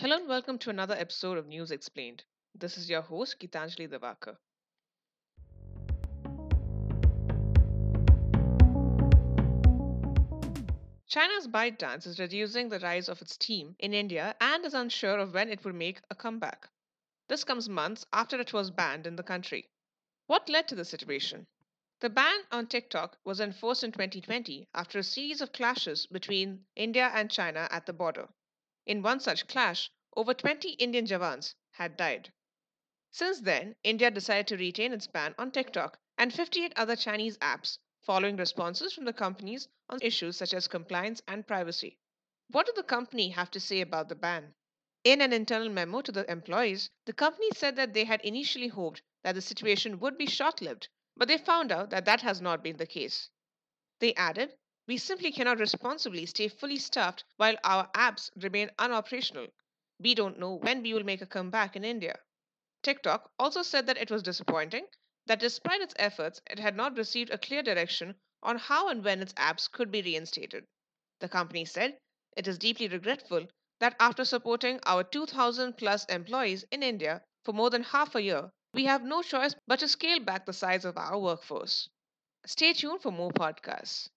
Hello and welcome to another episode of News Explained. This is your host, Gitanjali Devakar. China's ByteDance is reducing the rise of its team in India and is unsure of when it will make a comeback. This comes months after it was banned in the country. What led to the situation? The ban on TikTok was enforced in 2020 after a series of clashes between India and China at the border. In one such clash, over 20 Indian Jawans had died. Since then, India decided to retain its ban on TikTok and 58 other Chinese apps, following responses from the companies on issues such as compliance and privacy. What did the company have to say about the ban? In an internal memo to the employees, the company said that they had initially hoped that the situation would be short lived, but they found out that that has not been the case. They added, We simply cannot responsibly stay fully staffed while our apps remain unoperational. We don't know when we will make a comeback in India. TikTok also said that it was disappointing that despite its efforts, it had not received a clear direction on how and when its apps could be reinstated. The company said it is deeply regretful that after supporting our 2,000 plus employees in India for more than half a year, we have no choice but to scale back the size of our workforce. Stay tuned for more podcasts.